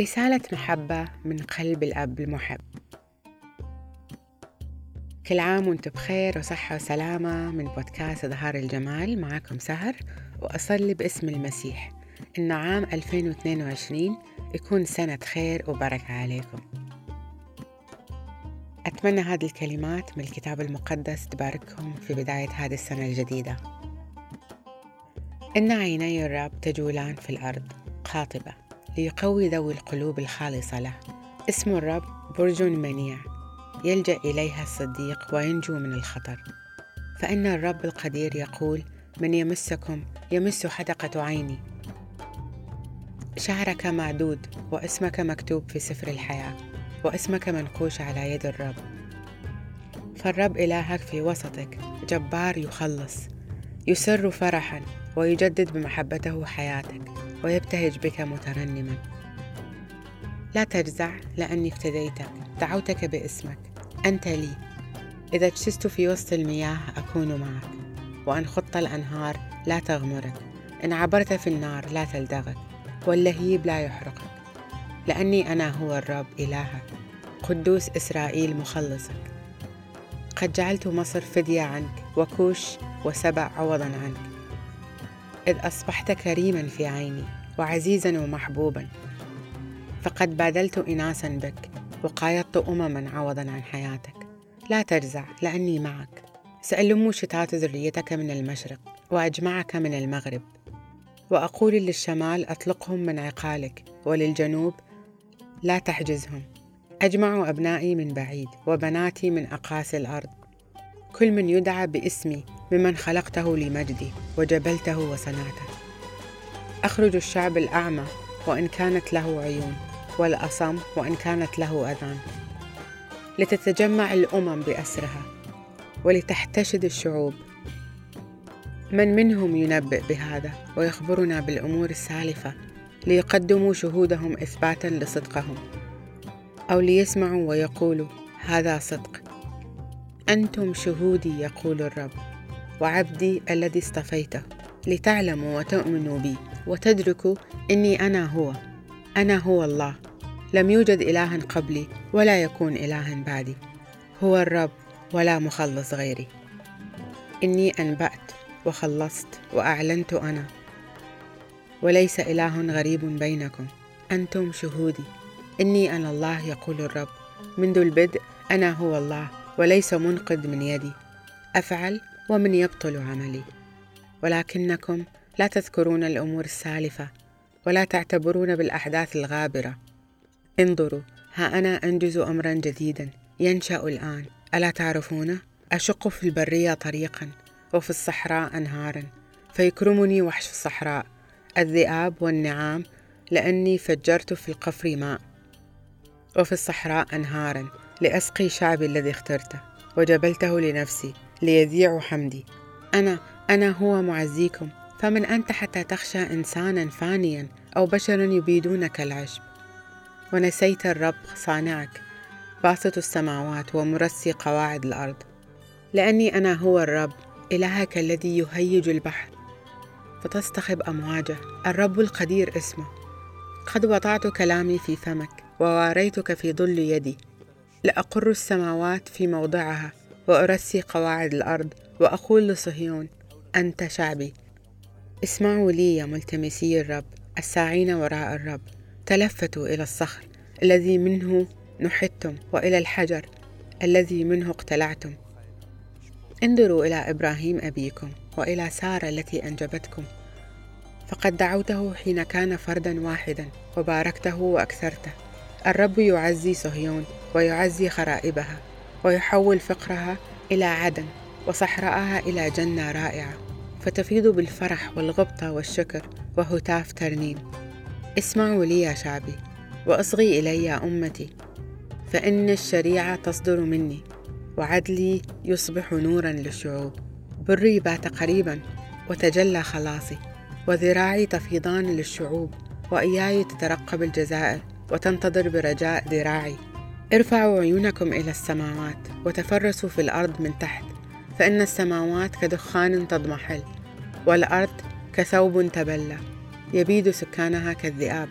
رسالة محبة من قلب الأب المحب. كل عام وأنتم بخير وصحة وسلامة من بودكاست إظهار الجمال. معاكم سهر وأصلي باسم المسيح. إن عام 2022 يكون سنة خير وبركة عليكم. أتمنى هذه الكلمات من الكتاب المقدس تبارككم في بداية هذه السنة الجديدة. إن عيني الرب تجولان في الأرض قاطبة ليقوي ذوي القلوب الخالصة له. اسم الرب برج منيع يلجأ إليها الصديق وينجو من الخطر. فإن الرب القدير يقول من يمسكم؟ يمس حدقة عيني. شعرك معدود واسمك مكتوب في سفر الحياة واسمك منقوش على يد الرب. فالرب إلهك في وسطك جبار يخلص يسر فرحا ويجدد بمحبته حياتك. ويبتهج بك مترنما. لا تجزع لأني افتديتك دعوتك باسمك. أنت لي. إذا اجتزت في وسط المياه أكون معك. وأن خط الأنهار لا تغمرك. إن عبرت في النار لا تلدغك. واللهيب لا يحرقك. لأني أنا هو الرب إلهك. قدوس إسرائيل مخلصك. قد جعلت مصر فدية عنك. وكوش وسبع عوضا عنك. إذ أصبحت كريما في عيني وعزيزا ومحبوبا. فقد بادلت إناسا بك وقايضت أمما عوضا عن حياتك. لا تجزع لأني معك. سألم شتات ذريتك من المشرق وأجمعك من المغرب. وأقول للشمال أطلقهم من عقالك وللجنوب لا تحجزهم. أجمع أبنائي من بعيد وبناتي من أقاصي الأرض. كل من يدعى باسمي ممن خلقته لمجدي وجبلته وصنعته. أخرج الشعب الأعمى وإن كانت له عيون والأصم وإن كانت له أذان. لتتجمع الأمم بأسرها ولتحتشد الشعوب. من منهم ينبئ بهذا ويخبرنا بالأمور السالفة ليقدموا شهودهم إثباتا لصدقهم. أو ليسمعوا ويقولوا هذا صدق. أنتم شهودي يقول الرب. وعبدي الذي اصطفيته لتعلموا وتؤمنوا بي وتدركوا إني أنا هو. أنا هو الله. لم يوجد اله قبلي ولا يكون اله بعدي. هو الرب ولا مخلص غيري. إني أنبأت وخلصت وأعلنت أنا. وليس إله غريب بينكم. أنتم شهودي. إني أنا الله يقول الرب. منذ البدء أنا هو الله وليس منقذ من يدي. أفعل؟ ومن يبطل عملي. ولكنكم لا تذكرون الأمور السالفة ولا تعتبرون بالأحداث الغابرة. انظروا ها أنا أنجز امرا جديدا. ينشأ الآن. ألا تعرفونه أشق في البرية طريقا وفي الصحراء انهارا. فيكرمني وحش الصحراء. الذئاب والنعام لأني فجرت في القفر ماء. وفي الصحراء انهارا لأسقي شعبي الذي اخترته وجبلته لنفسي. ليذيع حمدي. أنا أنا هو معزيكم. فمن أنت حتى تخشى إنسانا فانيا أو بشرا يبيدونك العشب. ونسيت الرب صانعك باسط السماوات ومرسي قواعد الأرض. لأني أنا هو الرب إلهك الذي يهيج البحر. فتصطخب أمواجه الرب القدير اسمه. قد وضعت كلامي في فمك وواريتك في ظل يدي. لأقر السماوات في موضعها. وأرسي قواعد الأرض وأقول لصهيون أنت شعبي. اسمعوا لي يا ملتمسي الرب الساعين وراء الرب. تلفتوا إلى الصخر الذي منه نحتم وإلى الحجر الذي منه اقتلعتم. انظروا إلى إبراهيم أبيكم وإلى سارة التي أنجبتكم. فقد دعوته حين كان فردا واحدا وباركته وأكثرته. الرب يعزي صهيون ويعزي خرائبها. ويحول فقرها إلى عدن وصحراءها إلى جنة رائعة فتفيض بالفرح والغبطة والشكر وهتاف ترنيم. اسمعوا لي يا شعبي وأصغي إلي يا أمتي فإن الشريعة تصدر مني وعدلي يصبح نورا للشعوب. بري بات قريبا وتجلى خلاصي وذراعي تفيضان للشعوب وإياي تترقب الجزائر وتنتظر برجاء ذراعي. ارفعوا عيونكم إلى السماوات وتفرسوا في الأرض من تحت فإن السماوات كدخان تضمحل والأرض كثوب تبلى يبيد سكانها كالذئاب.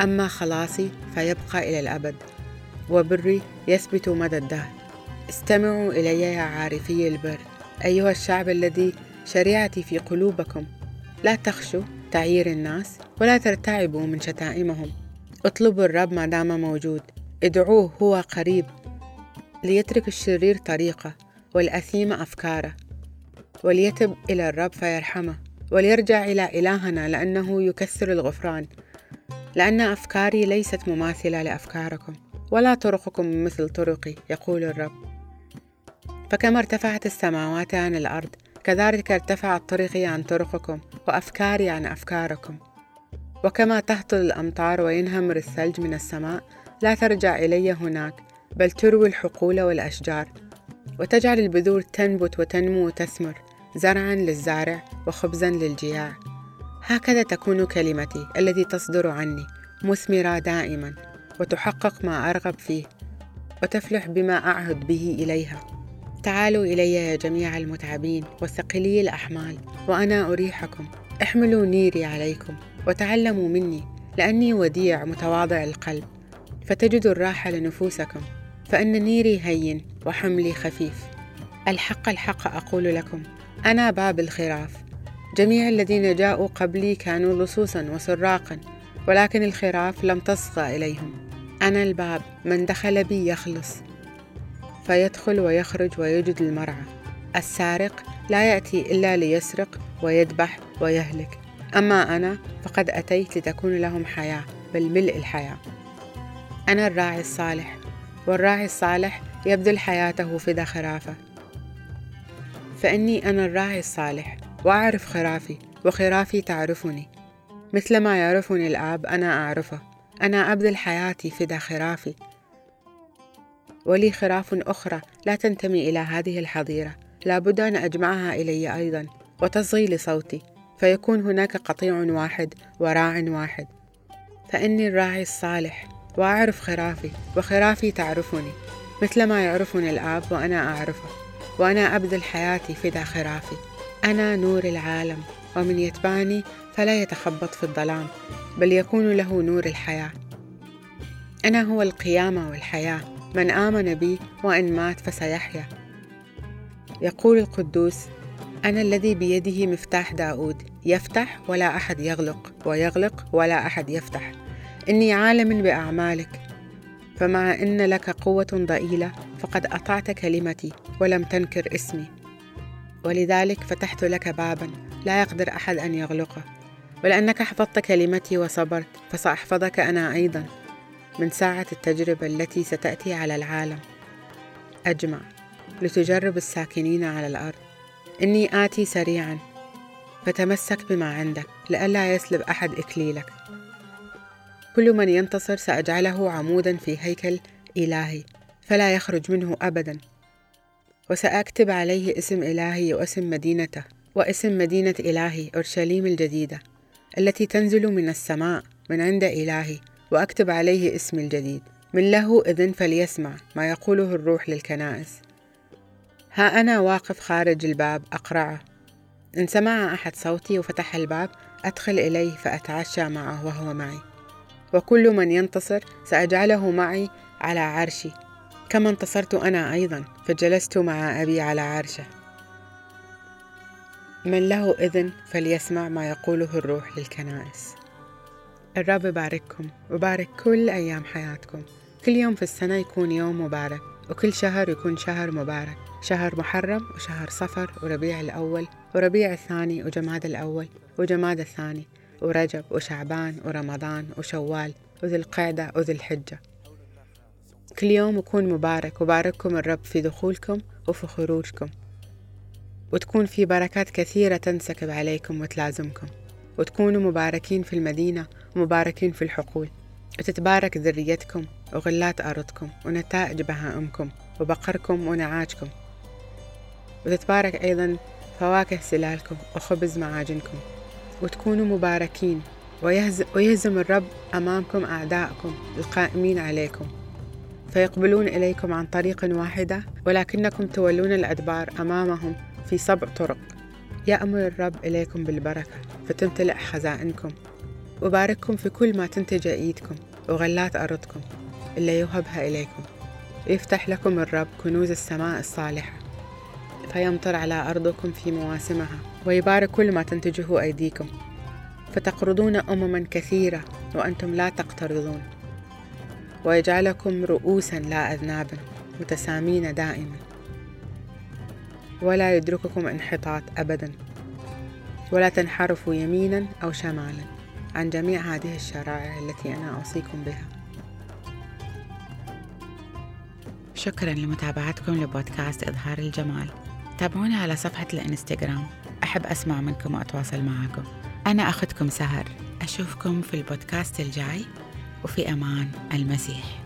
أما خلاصي فيبقى إلى الأبد وبري يثبت مدى الدهر. استمعوا إلي يا عارفي البر أيها الشعب الذي شريعتي في قلوبكم. لا تخشوا تعيير الناس ولا ترتعبوا من شتائمهم. اطلبوا الرب ما دام موجود ادعوه هو قريب ليترك الشرير طريقه والأثيم أفكاره وليتب إلى الرب فيرحمه وليرجع إلى إلهنا لأنه يكثر الغفران. لأن أفكاري ليست مماثلة لأفكاركم ولا طرقكم مثل طرقي يقول الرب. فكما ارتفعت السماوات عن الأرض كذلك ارتفعت طرقي عن طرقكم وأفكاري عن أفكاركم. وكما تهطل الأمطار وينهمر الثلج من السماء لا ترجع إلي هناك بل تروي الحقول والأشجار وتجعل البذور تنبت وتنمو وتثمر زرعا للزارع وخبزا للجياع. هكذا تكون كلمتي التي تصدر عني مثمرة دائما وتحقق ما أرغب فيه وتفلح بما أعهد به إليها. تعالوا إلي يا جميع المتعبين وثقيلي الأحمال وأنا أريحكم. احملوا نيري عليكم وتعلموا مني لأني وديع متواضع القلب. فتجدوا الراحة لنفوسكم فإن نيري هين وحملي خفيف. الحق الحق أقول لكم أنا باب الخراف. جميع الذين جاءوا قبلي كانوا لصوصا وسراقا ولكن الخراف لم تصغى إليهم. أنا الباب من دخل بي يخلص. فيدخل ويخرج ويجد المرعى. السارق لا يأتي إلا ليسرق ويذبح ويهلك. أما أنا فقد أتيت لتكون لهم حياة بل ملء الحياة. أنا الراعي الصالح والراعي الصالح يبذل حياته فدا خرافة. فإني أنا الراعي الصالح وأعرف خرافي وخرافي تعرفني. مثلما يعرفني الآب أنا أعرفه. أنا أبذل حياتي فدا خرافي. ولي خراف أخرى لا تنتمي إلى هذه الحظيرة. لابد أن أجمعها إلي أيضا وتصغي لصوتي. فيكون هناك قطيع واحد وراع واحد. فإني الراعي الصالح وأعرف خرافي وخرافي تعرفني مثلما يعرفني الآب وأنا أعرفه وأنا أبذل حياتي فدا خرافي. أنا نور العالم ومن يتبعني فلا يتخبط في الظلام بل يكون له نور الحياة. أنا هو القيامة والحياة من آمن بي وإن مات فسيحيا. يقول القدوس أنا الذي بيده مفتاح داود يفتح ولا أحد يغلق ويغلق ولا أحد يفتح. إني عالم بأعمالك. فمع إن لك قوة ضئيلة فقد أطعت كلمتي ولم تنكر اسمي. ولذلك فتحت لك بابا لا يقدر أحد أن يغلقه. ولأنك حفظت كلمتي وصبرت فسأحفظك أنا أيضا. من ساعة التجربة التي ستأتي على العالم. أجمع. لتجرب الساكنين على الأرض. إني آتي سريعا. فتمسك بما عندك لئلا يسلب أحد إكليلك. كل من ينتصر سأجعله عمودا في هيكل إلهي فلا يخرج منه أبدا. وسأكتب عليه اسم إلهي واسم مدينته واسم مدينة إلهي أورشليم الجديدة التي تنزل من السماء من عند إلهي وأكتب عليه اسمي الجديد. من له إذن فليسمع ما يقوله الروح للكنائس. ها أنا واقف خارج الباب أقرعه. إن سمع أحد صوتي وفتح الباب أدخل إليه فأتعشى معه وهو معي. وكل من ينتصر سأجعله معي على عرشي. كما انتصرت أنا أيضا فجلست مع أبي على عرشه. من له إذن فليسمع ما يقوله الروح للكنائس. الرب يبارككم وبارك كل أيام حياتكم. كل يوم في السنة يكون يوم مبارك وكل شهر يكون شهر مبارك. شهر محرم وشهر صفر وربيع الأول وربيع الثاني وجماد الأول وجماد الثاني. ورجب وشعبان ورمضان وشوال وذي القعدة وذي الحجة. كل يوم يكون مبارك وبارككم الرب في دخولكم وفي خروجكم. وتكون في بركات كثيرة تنسكب عليكم وتلازمكم. وتكونوا مباركين في المدينة ومباركين في الحقول. وتتبارك ذريتكم وغلات أرضكم ونتائج بهائمكم وبقركم ونعاجكم. وتتبارك أيضا فواكه سلالكم وخبز معاجنكم. وتكونوا مباركين. ويهزم الرب أمامكم أعداءكم القائمين عليكم. فيقبلون إليكم عن طريق واحدة ولكنكم تولون الأدبار أمامهم في سبع طرق. يأمر الرب إليكم بالبركة فتمتلئ خزائنكم. وبارككم في كل ما تنتج أيدكم وغلات أرضكم اللي يوهبها إليكم. يفتح لكم الرب كنوز السماء الصالحة. فيمطر على أرضكم في مواسمها. ويبارك كل ما تنتجه أيديكم. فتقرضون أمما كثيرة وأنتم لا تقترضون. ويجعلكم رؤوسا لا أذناب متسامين دائما. ولا يدرككم انحطاط أبدا. ولا تنحرفوا يمينا أو شمالا عن جميع هذه الشرائع التي أنا أوصيكم بها. شكرا لمتابعتكم لبودكاست إظهار الجمال. تابعوني على صفحة الإنستغرام. أحب أسمع منكم وأتواصل معكم أنا أخذكم سهر. أشوفكم في البودكاست الجاي. وفي أمان المسيح.